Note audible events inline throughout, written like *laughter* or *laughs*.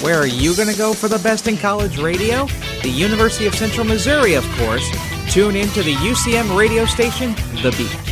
Where are you going to go for the best in college radio? The University of Central Missouri, of course. Tune in to the UCM radio station, The Beat.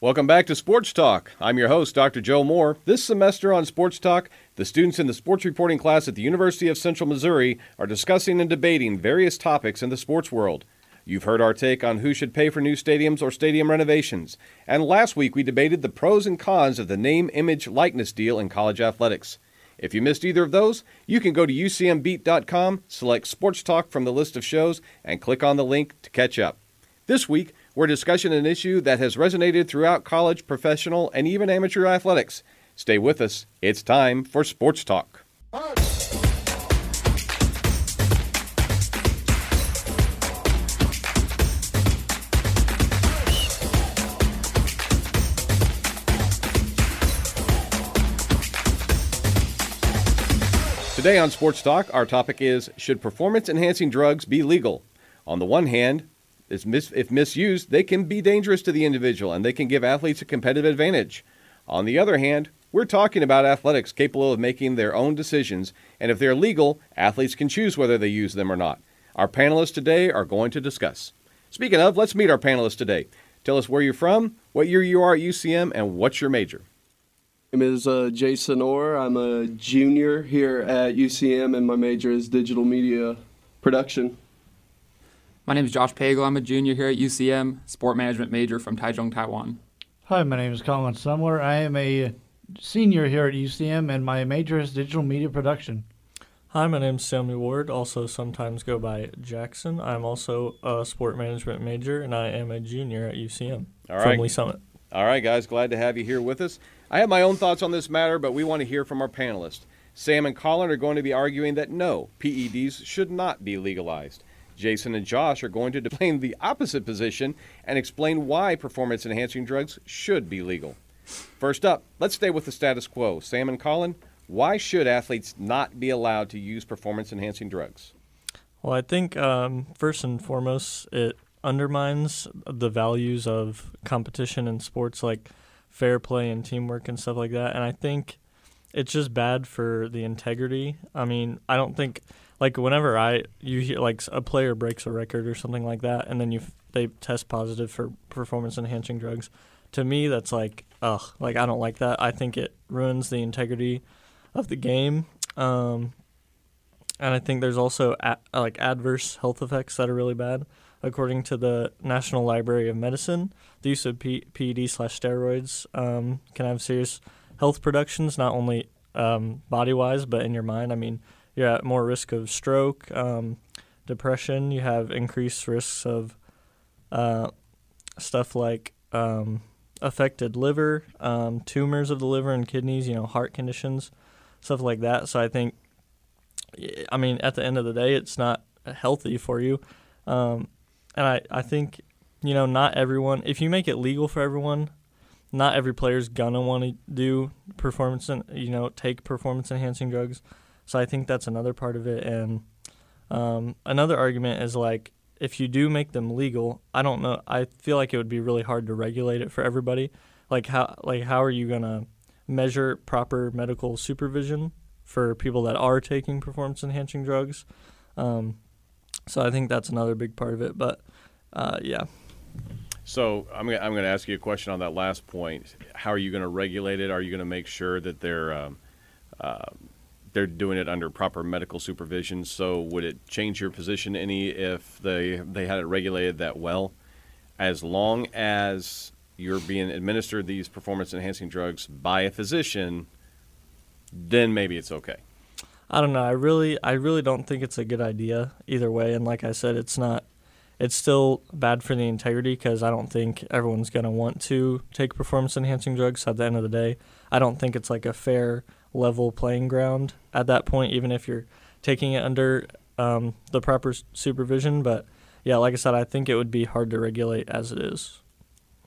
Welcome back to Sports Talk. I'm your host, Dr. Joe Moore. This semester on Sports Talk, the students in the sports reporting class at the University of Central Missouri are discussing and debating various topics in the sports world. You've heard our take on who should pay for new stadiums or stadium renovations. And last week we debated the pros and cons of the name, image, likeness deal in college athletics. If you missed either of those, you can go to ucmbeat.com, select Sports Talk from the list of shows, and click on the link to catch up. This week, we're discussing an issue that has resonated throughout college, professional, and even amateur athletics. Stay with us. It's time for Sports Talk. Today on Sports Talk, our topic is Should performance enhancing drugs be legal? On the one hand, if misused, they can be dangerous to the individual and they can give athletes a competitive advantage. On the other hand, we're talking about athletics capable of making their own decisions, and if they're legal, athletes can choose whether they use them or not. Our panelists today are going to discuss. Speaking of, let's meet our panelists today. Tell us where you're from, what year you are at UCM, and what's your major. My name is uh, Jason Orr. I'm a junior here at UCM, and my major is digital media production. My name is Josh Pagel. I'm a junior here at UCM, sport management major from Taichung, Taiwan. Hi, my name is Colin Sumler. I am a senior here at UCM, and my major is digital media production. Hi, my name is Samuel Ward, also sometimes go by Jackson. I'm also a sport management major, and I am a junior at UCM All from right. Lee Summit. All right, guys, glad to have you here with us. I have my own thoughts on this matter, but we want to hear from our panelists. Sam and Colin are going to be arguing that no, PEDs should not be legalized. Jason and Josh are going to defend the opposite position and explain why performance enhancing drugs should be legal. First up, let's stay with the status quo. Sam and Colin, why should athletes not be allowed to use performance enhancing drugs? Well, I think um, first and foremost, it undermines the values of competition in sports like fair play and teamwork and stuff like that. And I think it's just bad for the integrity. I mean, I don't think like whenever I you hear like a player breaks a record or something like that, and then you they test positive for performance enhancing drugs. To me, that's like ugh, like I don't like that. I think it ruins the integrity of the game. Um, and I think there's also a, like adverse health effects that are really bad. According to the National Library of Medicine, the use of P- PED slash steroids um, can have serious health productions, not only um, body wise, but in your mind. I mean, you're at more risk of stroke, um, depression. You have increased risks of uh, stuff like um, affected liver, um, tumors of the liver and kidneys, you know, heart conditions, stuff like that. So I think, I mean, at the end of the day, it's not healthy for you. Um, and I, I think, you know, not everyone, if you make it legal for everyone, not every player's gonna want to do performance and you know take performance enhancing drugs. So I think that's another part of it. And um, another argument is like if you do make them legal, I don't know. I feel like it would be really hard to regulate it for everybody. Like how like how are you gonna measure proper medical supervision for people that are taking performance enhancing drugs? Um, so I think that's another big part of it. But uh, yeah. So I'm gonna, I'm going to ask you a question on that last point. How are you going to regulate it? Are you going to make sure that they're um, uh, they're doing it under proper medical supervision? So would it change your position any if they they had it regulated that well? As long as you're being administered these performance enhancing drugs by a physician, then maybe it's okay. I don't know. I really, I really don't think it's a good idea either way. And like I said, it's not. It's still bad for the integrity because I don't think everyone's gonna want to take performance enhancing drugs. At the end of the day, I don't think it's like a fair level playing ground at that point, even if you're taking it under um, the proper supervision. But yeah, like I said, I think it would be hard to regulate as it is.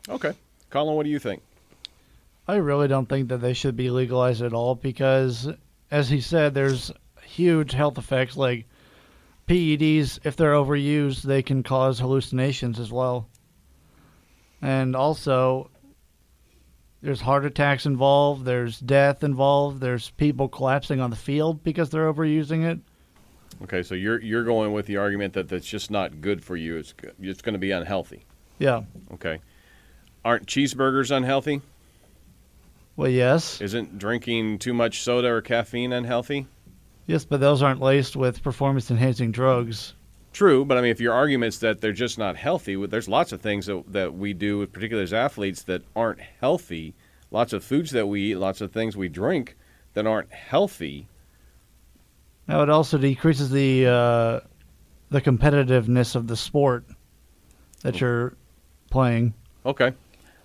Okay, Colin, what do you think? I really don't think that they should be legalized at all because, as he said, there's huge health effects like PEDs. If they're overused, they can cause hallucinations as well. And also, there's heart attacks involved, there's death involved, there's people collapsing on the field because they're overusing it. Okay, so you're you're going with the argument that that's just not good for you. It's it's going to be unhealthy. Yeah. Okay. Aren't cheeseburgers unhealthy? Well, yes. Isn't drinking too much soda or caffeine unhealthy? Yes, but those aren't laced with performance enhancing drugs. True, but I mean, if your argument's that they're just not healthy, there's lots of things that, that we do, particularly as athletes, that aren't healthy. Lots of foods that we eat, lots of things we drink that aren't healthy. Now it also decreases the uh, the competitiveness of the sport that you're playing. Okay.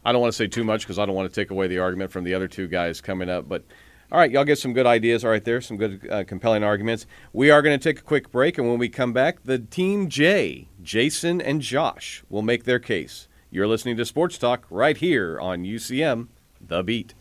I don't want to say too much because I don't want to take away the argument from the other two guys coming up. But all right, y'all get some good ideas right there, some good, uh, compelling arguments. We are going to take a quick break, and when we come back, the Team J, Jason and Josh, will make their case. You're listening to Sports Talk right here on UCM, The Beat.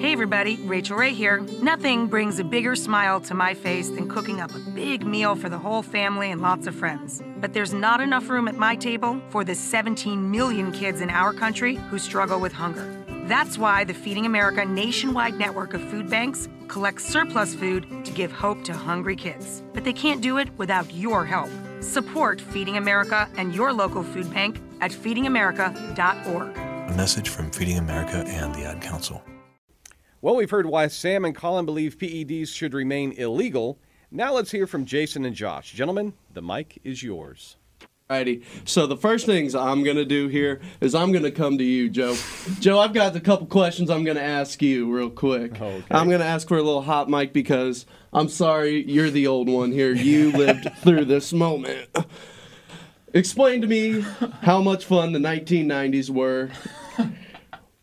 Hey everybody, Rachael Ray here. Nothing brings a bigger smile to my face than cooking up a big meal for the whole family and lots of friends. But there's not enough room at my table for the 17 million kids in our country who struggle with hunger. That's why the Feeding America nationwide network of food banks collects surplus food to give hope to hungry kids. But they can't do it without your help. Support Feeding America and your local food bank at feedingamerica.org. A message from Feeding America and the Ad Council. Well, we've heard why Sam and Colin believe PEDs should remain illegal. Now let's hear from Jason and Josh. Gentlemen, the mic is yours. Alrighty. So the first things I'm gonna do here is I'm gonna come to you, Joe. Joe, I've got a couple questions I'm gonna ask you real quick. Oh, okay. I'm gonna ask for a little hot mic because I'm sorry you're the old one here. You *laughs* lived through this moment. Explain to me how much fun the 1990s were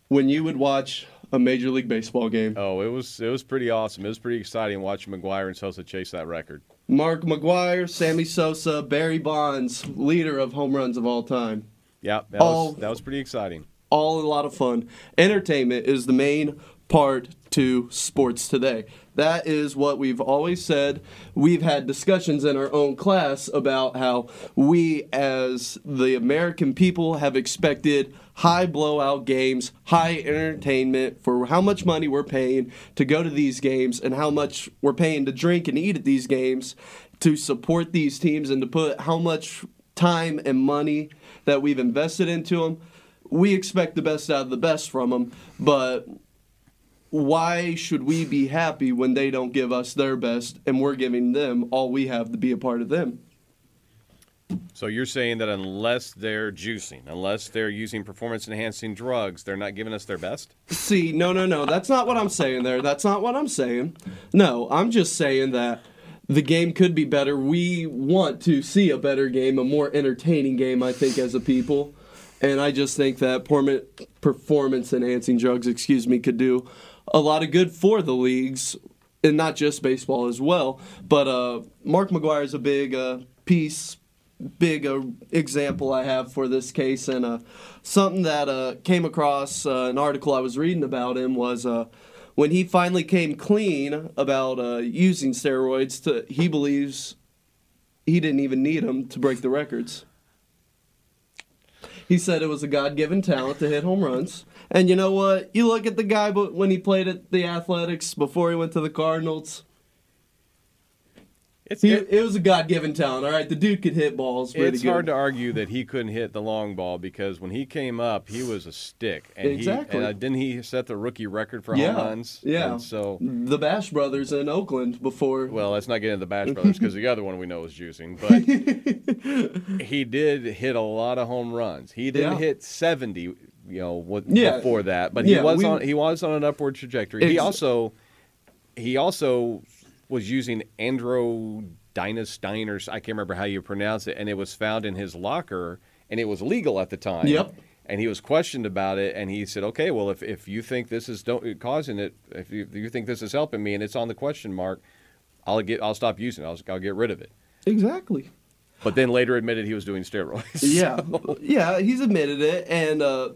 when you would watch a Major League Baseball game. Oh, it was it was pretty awesome. It was pretty exciting watching McGwire and Sosa chase that record. Mark McGwire, Sammy Sosa, Barry Bonds, leader of home runs of all time. Yeah, that All- was that was pretty exciting. all a lot of fun. Entertainment is the main part to sports today. That is what we've always said. We've had discussions in our own class about how we, as the American people, have expected high blowout games, high entertainment for how much money we're paying to go to these games and how much we're paying to drink and eat at these games to support these teams and to put how much time and money that we've invested into them we expect the best out of the best from them, but why should we be happy when they don't give us their best and we're giving them all we have to be a part of them? So you're saying that unless they're juicing, unless they're using performance enhancing drugs, they're not giving us their best? See, no, no, no, that's not what I'm saying there. That's not what I'm saying. No, I'm just saying that the game could be better. We want to see a better game, a more entertaining game, I think, as a people. And I just think that performance enhancing drugs, excuse me, could do a lot of good for the leagues, and not just baseball as well. But uh, Mark McGwire is a big uh, piece, big uh, example I have for this case, and uh, something that uh, came across uh, an article I was reading about him was when he finally came clean about using steroids. To he believes he didn't even need them to break the records. He said it was a God-given talent to hit home runs. And you know what? You look at the guy but when he played at the Athletics before he went to the Cardinals. It's He, it- it was a God-given talent. All right, the dude could hit balls it's good. hard to argue that he couldn't hit the long ball because when he came up, he was a stick. And Exactly. He, and uh, didn't he set the rookie record for yeah, home runs? yeah. And so, the Bash brothers in Oakland before. well, let's not get into the Bash Brothers because the other one we know is juicing. But *laughs* he did hit a lot of home runs. He didn't Yeah. hit 70, you know, what, Yeah. before that. But Yeah, he was we- on he was on an upward trajectory. he also he also was using androdynostine or I can't remember how you pronounce it, and it was found in his locker, and it was legal at the time. Yep. And he was questioned about it, and he said, "Okay, well, if, if you think this is don't, causing it, if you, if you think this is helping me, and it's on the question mark, I'll get I'll stop using it. I'll, I'll get rid of it." Exactly. But then later admitted he was doing steroids. Yeah, *laughs* yeah, he's admitted it, and uh,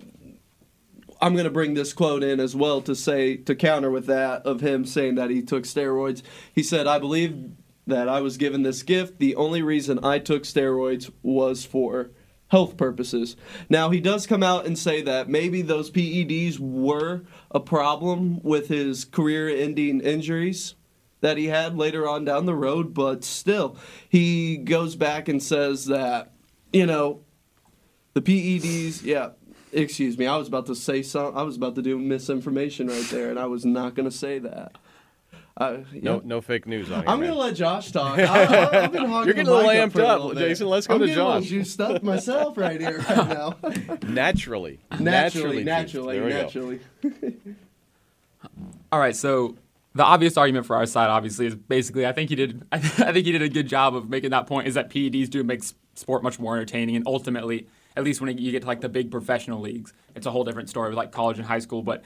I'm gonna bring this quote in as well to say to counter with that of him saying that he took steroids. He said, "I believe that I was given this gift. The only reason I took steroids was for health purposes. Now, he does come out and say that maybe those PEDs were a problem with his career ending injuries that he had later on down the road, but still, he goes back and says that, you know, the PEDs, yeah, excuse me, I was about to say some, I was about to do misinformation right there, and I was not going to say that. Uh, No, yeah. no fake news on here. I'm gonna let Josh talk. I, *laughs* I, I've been You're getting the a little mic amped for a up. Jason. Let's go I'm to getting a little Josh. juiced up myself right here, right *laughs* now. naturally, naturally, juiced. naturally, There we go. naturally. *laughs* All right, so the obvious argument for our side, obviously, is basically I think you did I think you did a good job of making that point. Is that PEDs do make sport much more entertaining, and ultimately, at least when you get to like the big professional leagues, it's a whole different story with like college and high school. But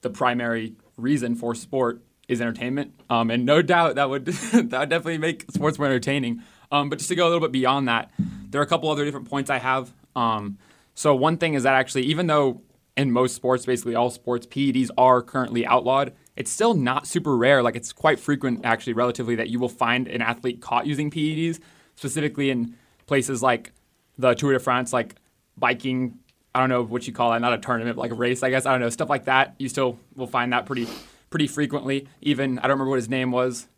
the primary reason for sport is entertainment, um, and no doubt that would *laughs* that would definitely make sports more entertaining. Um, but just to go a little bit beyond that, there are a couple other different points I have. Um, so one thing is that actually, even though in most sports, basically all sports, PEDs are currently outlawed. It's still not super rare. Like it's quite frequent, actually, relatively, that you will find an athlete caught using PEDs, specifically in places like the Tour de France, like biking. I don't know what you call that, not a tournament, but like a race, I guess. I don't know stuff like that. You still will find that pretty, pretty frequently. Even I don't remember what his name was,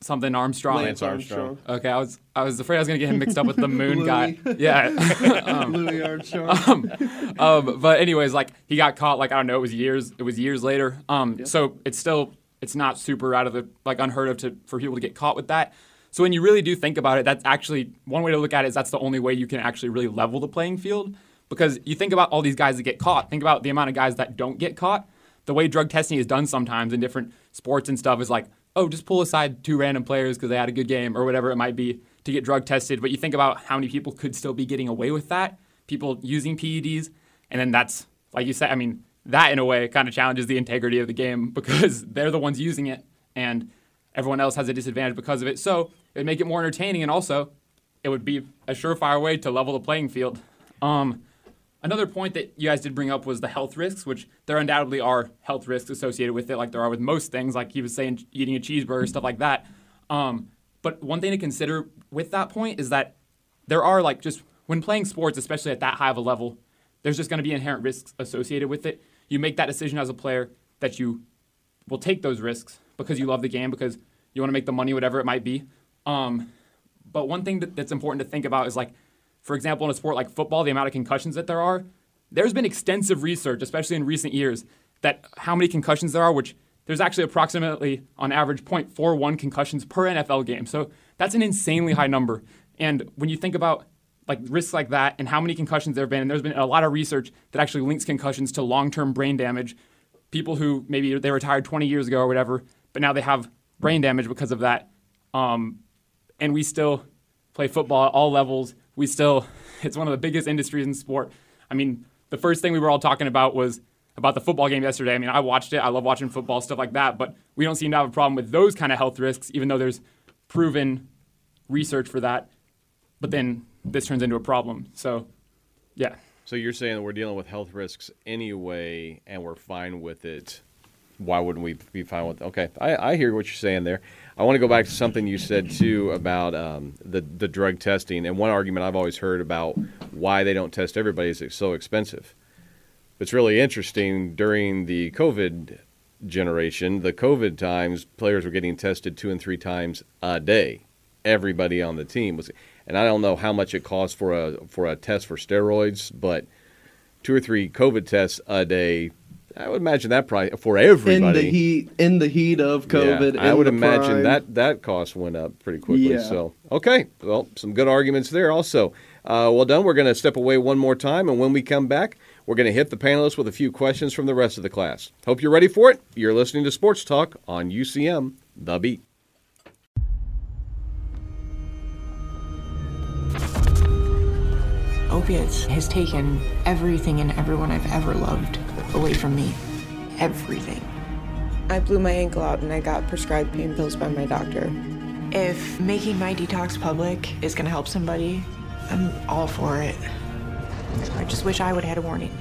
something Armstrong. Lance Armstrong. Okay, I was I was afraid I was gonna get him mixed up with the moon Louis. guy. *laughs* Yeah. um, Louis Armstrong. *laughs* um, um, but anyways, like he got caught. Like I don't know, it was years. It was years later. Um, so it's still it's not super out of the like unheard of to for people to get caught with that. So when you really do think about it, that's actually one way to look at it is that's the only way you can actually really level the playing field because you think about all these guys that get caught. Think about the amount of guys that don't get caught. The way drug testing is done sometimes in different sports and stuff is like, oh, just pull aside two random players because they had a good game or whatever it might be to get drug tested. But you think about how many people could still be getting away with that, people using PEDs, and then that's like you said. I mean, that in a way kind of challenges the integrity of the game *laughs* because they're the ones using it, and everyone else has a disadvantage because of it. So it would make it more entertaining, and also it would be a surefire way to level the playing field. Um, another point that you guys did bring up was the health risks, which there undoubtedly are health risks associated with it, like there are with most things, like he was saying, eating a cheeseburger, stuff like that. Um, but one thing to consider with that point is that there are like just when playing sports, especially at that high of a level, there's just going to be inherent risks associated with it. You make that decision as a player that you will take those risks because you love the game, because you want to make the money, whatever it might be. Um, but one thing that, that's important to think about is like, for example, in a sport like football, the amount of concussions that there are. There's been extensive research, especially in recent years, that how many concussions there are, which there's actually approximately, on average, 0.41 concussions per NFL game. So that's an insanely high number. And when you think about like risks like that and how many concussions there have been, and there's been a lot of research that actually links concussions to long-term brain damage. People who maybe they retired 20 years ago or whatever, but now they have brain damage because of that. Um, and we still play football at all levels. We still, *laughs* it's one of the biggest industries in sport. I mean, the first thing we were all talking about was about the football game yesterday. I mean, I watched it. I love watching football, stuff like that. But we don't seem to have a problem with those kind of health risks, even though there's proven research for that. But then this turns into a problem. So, yeah. So you're saying that we're dealing with health risks anyway, and we're fine with it. Why wouldn't we be fine with? Okay, I, I hear what you're saying there. I want to go back to something you said too about um, the the drug testing, and one argument I've always heard about why they don't test everybody is it's so expensive. It's really interesting during the COVID generation, the COVID times, players were getting tested two and three times a day. Everybody on the team was, and I don't know how much it costs for a for a test for steroids, but two or three COVID tests a day. I would imagine that probably for everybody. In the heat, in the heat of COVID, Yeah, I would imagine prime. that that cost went up pretty quickly. Yeah. So okay, well, some good arguments there. Also, uh, well done. We're going to step away one more time, and when we come back, we're going to hit the panelists with a few questions from the rest of the class. Hope you're ready for it. You're listening to Sports Talk on UCM, the Beat. Opiates has taken everything and everyone I've ever loved away from me. Everything. I blew my ankle out and I got prescribed pain pills by my doctor. If making my detox public is gonna help somebody, I'm all for it. I just wish I would have had a warning.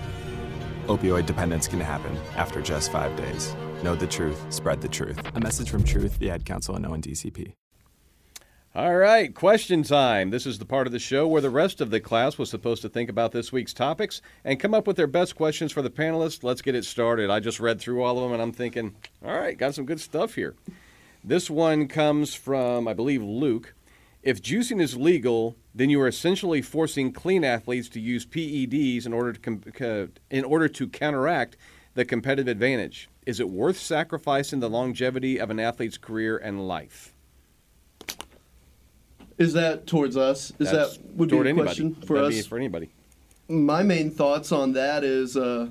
Opioid dependence can happen after just five days. Know the truth, spread the truth. A message from Truth, the Ad Council, and ONDCP. All right, question time. This is the part of the show where the rest of the class was supposed to think about this week's topics and come up with their best questions for the panelists. Let's get it started. I just read through all of them and I'm thinking, all right, got some good stuff here. This one comes from, I believe, Luke. If juicing is legal, then you are essentially forcing clean athletes to use PEDs in order to com- in order to counteract the competitive advantage. Is it worth sacrificing the longevity of an athlete's career and life? Is that towards us? Is That's that would be a anybody. question for That'd us? for anybody. my main thoughts on that is uh,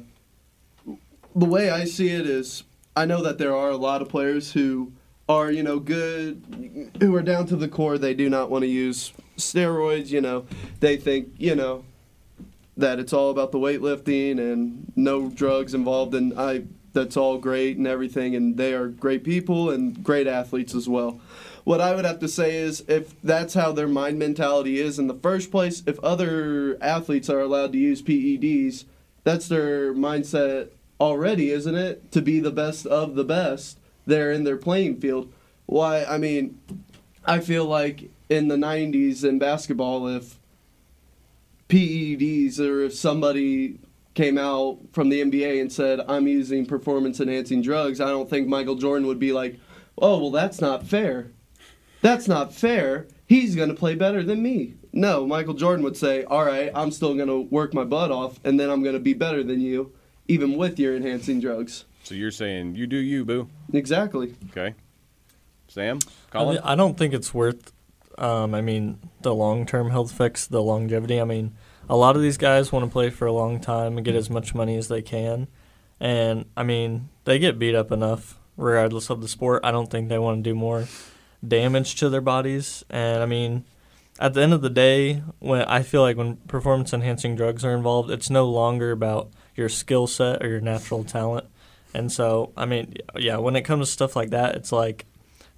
the way I see it is I know that there are a lot of players who are you know good who are down to the core they do not want to use steroids you know they think you know that it's all about the weightlifting and no drugs involved and I that's all great and everything and they are great people and great athletes as well what I would have to say is if that's how their mind mentality is in the first place, if other athletes are allowed to use PEDs, that's their mindset already, isn't it? To be the best of the best there in their playing field. Why, I mean, I feel like in the 90s in basketball, if PEDs or if somebody came out from the NBA and said, I'm using performance enhancing drugs, I don't think Michael Jordan would be like, oh, well, that's not fair. That's not fair. He's going to play better than me. No, Michael Jordan would say, all right, I'm still going to work my butt off, and then I'm going to be better than you, even with your enhancing drugs. So you're saying you do you, boo. Exactly. Okay. Sam, I, Colin. mean, I don't think it's worth. Um, I mean, the long-term health effects, the longevity. I mean, a lot of these guys want to play for a long time and get as much money as they can, and I mean, they get beat up enough regardless of the sport. I don't think they want to do more damage to their bodies. And I mean, at the end of the day, when I feel like when performance enhancing drugs are involved, it's no longer about your skill set or your natural talent. And so, I mean, yeah, when it comes to stuff like that, it's like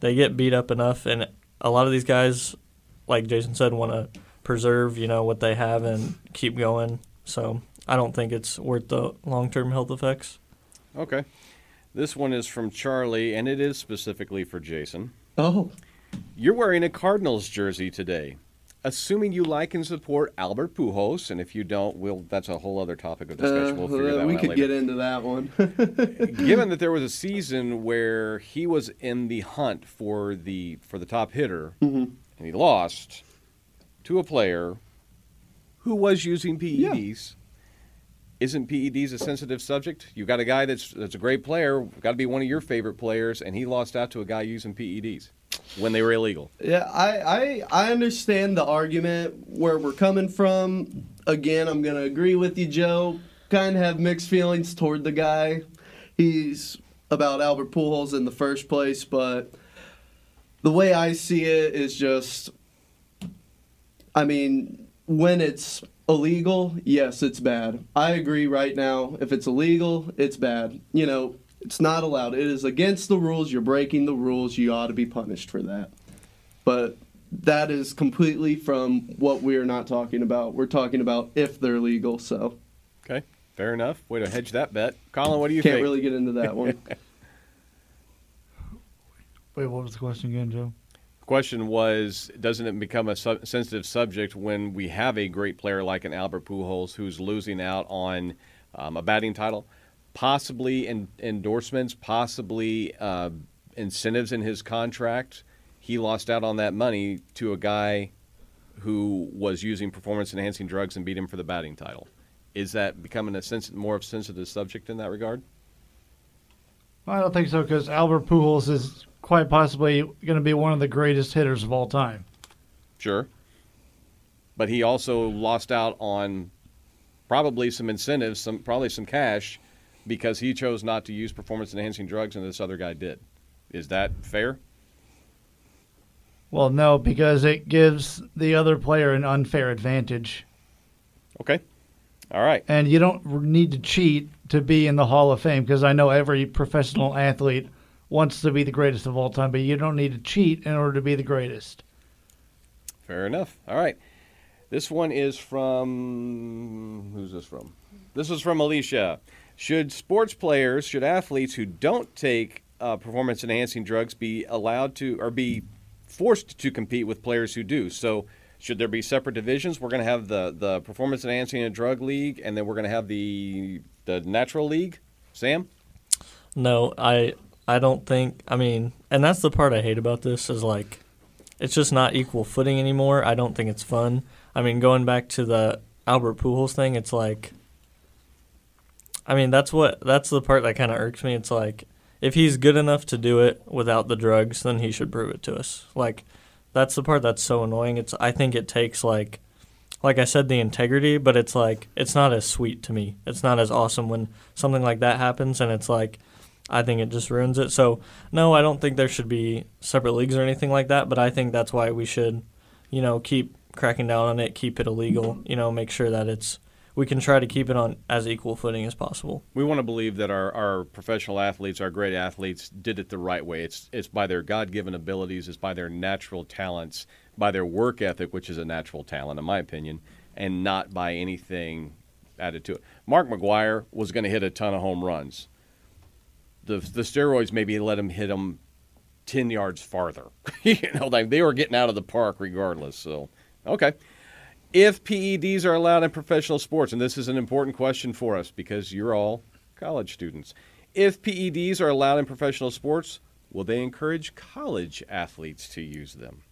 they get beat up enough, and a lot of these guys, like Jason said, want to preserve, you know, what they have and keep going. So I don't think it's worth the long term health effects. Okay. This one is from Charlie, and it is specifically for Jason. Oh. You're wearing a Cardinals jersey today. Assuming you like and support Albert Pujols, and if you don't, we'll, that's a whole other topic of discussion. we'll figure Uh, that we one out could later. get into that one. *laughs* Given that there was a season where he was in the hunt for the for the top hitter, Mhm. and he lost to a player who was using PEDs. Isn't PEDs a sensitive subject? You've got a guy that's that's a great player, got to be one of your favorite players, and he lost out to a guy using PEDs when they were illegal. Yeah, I, I I understand the argument where we're coming from. Again, I'm gonna agree with you, Joe. Kind of have mixed feelings toward the guy. He's about Albert Pujols in the first place, but the way I see it is just, I mean, when it's illegal, yes, it's bad. I agree right now. If it's illegal, it's bad. You know, it's not allowed. It is against the rules. You're breaking the rules. You ought to be punished for that. But that is completely from what we're not talking about. We're talking about if they're legal. So Okay, fair enough. Way to hedge that bet, Colin. What do you can't think? really get into that one. *laughs* Wait, what was the question again, Joe? Question was doesn't it become a sensitive subject when we have a great player like an Albert Pujols who's losing out on um, a batting title, possibly in, endorsements, possibly uh, incentives in his contract? He lost out on that money to a guy who was using performance enhancing drugs and beat him for the batting title. Is that becoming a sens- more of a sensitive subject in that regard? I don't think so because Albert Pujols is quite possibly going to be one of the greatest hitters of all time. Sure. But he also lost out on probably some incentives, some probably some cash, because he chose not to use performance enhancing drugs and this other guy did. Is that fair? Well, no, because it gives the other player an unfair advantage. Okay. All right. And you don't need to cheat to be in the Hall of Fame because I know every professional athlete wants to be the greatest of all time, but you don't need to cheat in order to be the greatest. Fair enough. All right. This one is from who's this from? This is from Alicia. Should sports players, should athletes who don't take uh, performance enhancing drugs be allowed to or be forced to compete with players who do. So, should there be separate divisions? We're going to have the the performance enhancing and drug league, and then we're going to have the the natural league. Sam, No, I I don't think. I mean, and that's the part I hate about this is like, it's just not equal footing anymore. I don't think it's fun. I mean, going back to the Albert Pujols thing, it's like. I mean, that's what that's the part that kind of irks me. It's like if he's good enough to do it without the drugs, then he should prove it to us. Like that's the part that's so annoying. It's I think it takes like like I said the integrity, but it's like it's not as sweet to me. It's not as awesome when something like that happens and it's like I think it just ruins it. So, no, I don't think there should be separate leagues or anything like that, but I think that's why we should, you know, keep cracking down on it, keep it illegal, you know, make sure that it's we can try to keep it on as equal footing as possible. we want to believe that our, our professional athletes, our great athletes, did it the right way. It's it's by their God given abilities, it's by their natural talents, by their work ethic, which is a natural talent, in my opinion, and not by anything added to it. Mark McGwire was going to hit a ton of home runs. The the steroids maybe let him hit them ten yards farther. *laughs* you know, like they were getting out of the park regardless. So, okay. If PEDs are allowed in professional sports, and this is an important question for us because you're all college students. If PEDs are allowed in professional sports, will they encourage college athletes to use them?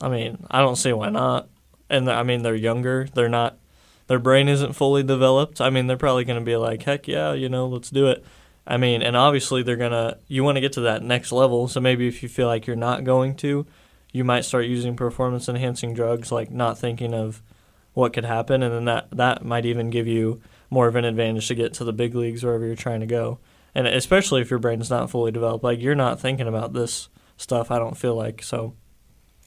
I mean, I don't see why not. And I mean, they're younger. They're not. Their brain isn't fully developed. I mean, they're probably going to be like, heck yeah, you know, let's do it. I mean, and obviously they're gonna. You want to get to that next level. So maybe if you feel like you're not going to, you might start using performance enhancing drugs, like not thinking of what could happen, and then that that might even give you more of an advantage to get to the big leagues wherever you're trying to go. And especially if your brain's not fully developed, like you're not thinking about this stuff. I don't feel like so.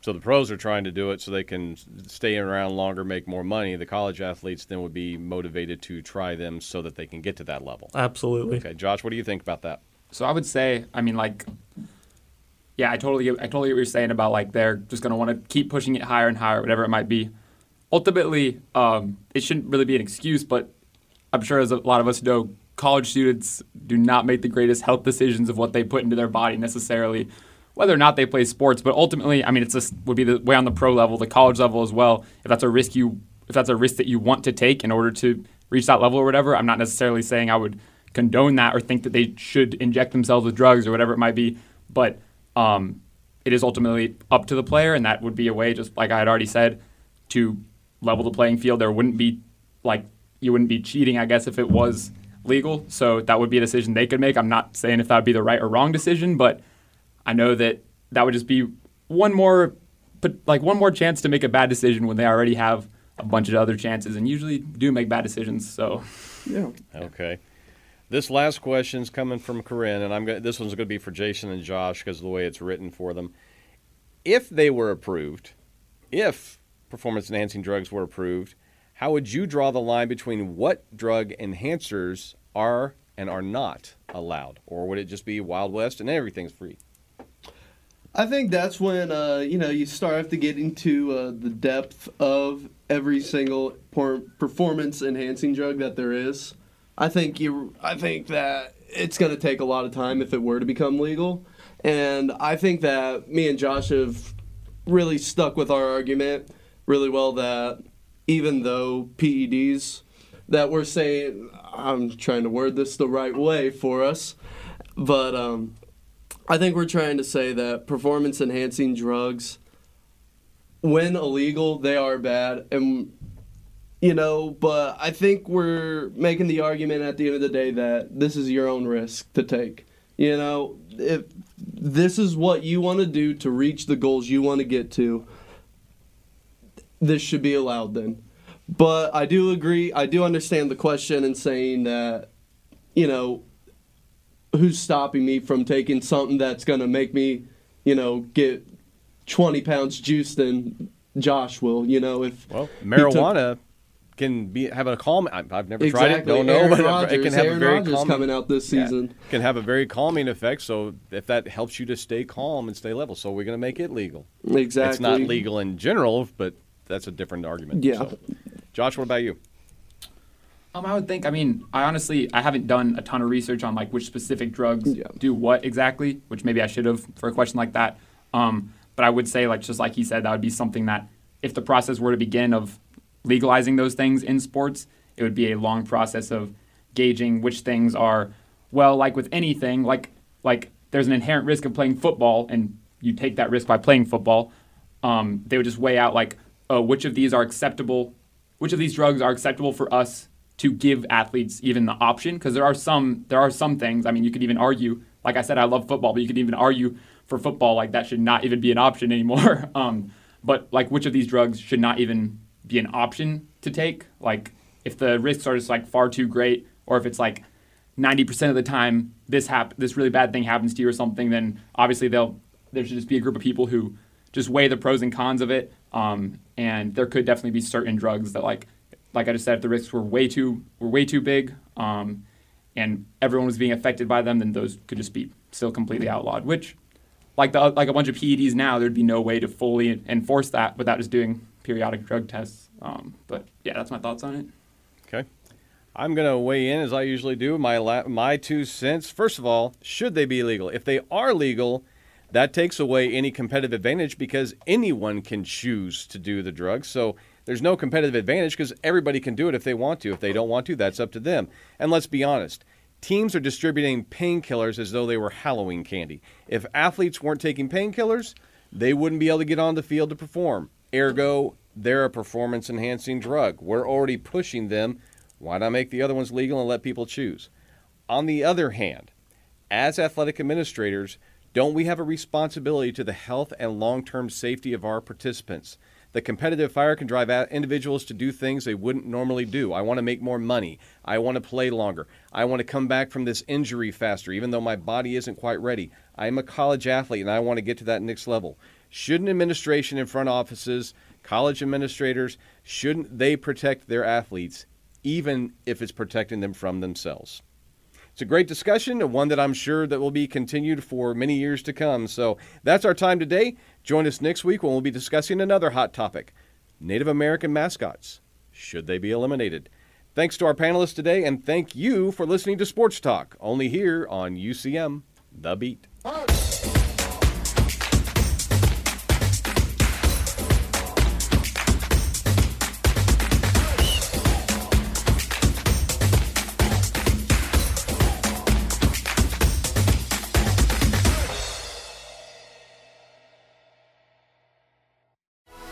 So the pros are trying to do it so they can stay around longer, make more money. The college athletes then would be motivated to try them so that they can get to that level. Absolutely. Okay, Josh, what do you think about that? So I would say, I mean, like, yeah, I totally, get, I totally get what you're saying about like they're just gonna want to keep pushing it higher and higher, whatever it might be. Ultimately, um, it shouldn't really be an excuse, but I'm sure as a lot of us know, college students do not make the greatest health decisions of what they put into their body necessarily, whether or not they play sports. But ultimately, I mean, it's just would be the way on the pro level, the college level as well. If that's a risk you, if that's a risk that you want to take in order to reach that level or whatever, I'm not necessarily saying I would condone that or think that they should inject themselves with drugs or whatever it might be. But um, it is ultimately up to the player, and that would be a way, just like I had already said, to level the playing field. There wouldn't be like you wouldn't be cheating, I guess, if it was legal. So that would be a decision they could make. I'm not saying if that would be the right or wrong decision, but I know that that would just be one more, but like one more chance to make a bad decision when they already have a bunch of other chances, and usually do make bad decisions. So Yeah. Okay. This last question is coming from Corinne, and I'm going this one's going to be for Jason and Josh because of the way it's written for them. If they were approved, if performance enhancing drugs were approved, how would you draw the line between what drug enhancers are and are not allowed? Or would it just be Wild West and everything's free? I think that's when uh, you know you start to get into uh, the depth of every single por- performance enhancing drug that there is. I think you. I think that it's going to take a lot of time if it were to become legal, and I think that me and Josh have really stuck with our argument really well. That even though PEDs that we're saying, I'm trying to word this the right way for us, but um, I think we're trying to say that performance enhancing drugs, when illegal, they are bad. And, you know, but I think we're making the argument at the end of the day that this is your own risk to take. You know, if this is what you want to do to reach the goals you want to get to, this should be allowed then. But I do agree, I do understand the question and saying that, you know, who's stopping me from taking something that's going to make me, you know, get 20 pounds juiced than Josh will, you know, if Well, he took- marijuana can be have a calm. I've never tried it, Exactly. don't know, *laughs* Aaron but it can have Aaron a very calming. coming out this Yeah, season. can have a very calming effect. So if that helps you to stay calm and stay level, so we're going to make it legal. Exactly. It's not legal in general, but that's a different argument. Yeah. So, Josh, what about you? Um, I would think. I mean, I honestly, I haven't done a ton of research on like which specific drugs Yeah. do what exactly, which maybe I should have for a question like that. Um, but I would say, like just like he said, that would be something that if the process were to begin of legalizing those things in sports, it would be a long process of gauging which things are well, like with anything, like like there's an inherent risk of playing football, and you take that risk by playing football. Um, they would just weigh out like, oh, which of these are acceptable, which of these drugs are acceptable for us to give athletes even the option because there are some there are some things. I mean, you could even argue. Like I said, I love football, but you could even argue for football like that should not even be an option anymore. *laughs* um, but like, which of these drugs should not even be an option to take? Like, if the risks are just like far too great, or if it's like 90% of the time this hap- this really bad thing happens to you or something, then obviously they'll there should just be a group of people who just weigh the pros and cons of it. Um, and there could definitely be certain drugs that like like I just said, if the risks were way too were way too big, um, and everyone was being affected by them, then those could just be still completely outlawed. Which, like the like a bunch of PEDs now, there'd be no way to fully enforce that without just doing periodic drug tests. Um, but yeah, that's my thoughts on it. Okay. I'm going to weigh in as I usually do. My la- my two cents. First of all, should they be legal? If they are legal, that takes away any competitive advantage because anyone can choose to do the drug. So there's no competitive advantage because everybody can do it if they want to. If they don't want to, that's up to them. And let's be honest. Teams are distributing painkillers as though they were Halloween candy. If athletes weren't taking painkillers, they wouldn't be able to get on the field to perform. Ergo, they're a performance enhancing drug. We're already pushing them why not make the other ones legal and let people choose? On the other hand, as athletic administrators, don't we have a responsibility to the health and long term safety of our participants? The competitive fire can drive individuals to do things they wouldn't normally do. I want to make more money. I want to play longer. I want to come back from this injury faster, even though my body isn't quite ready. I'm a college athlete and I want to get to that next level. Shouldn't administration and front offices, college administrators, shouldn't they protect their athletes even if it's protecting them from themselves. It's a great discussion, and one that I'm sure that will be continued for many years to come. So that's our time today. Join us next week when we'll be discussing another hot topic Native American mascots. Should they be eliminated? Thanks to our panelists today, and thank you for listening to Sports Talk, only here on UCM The Beat.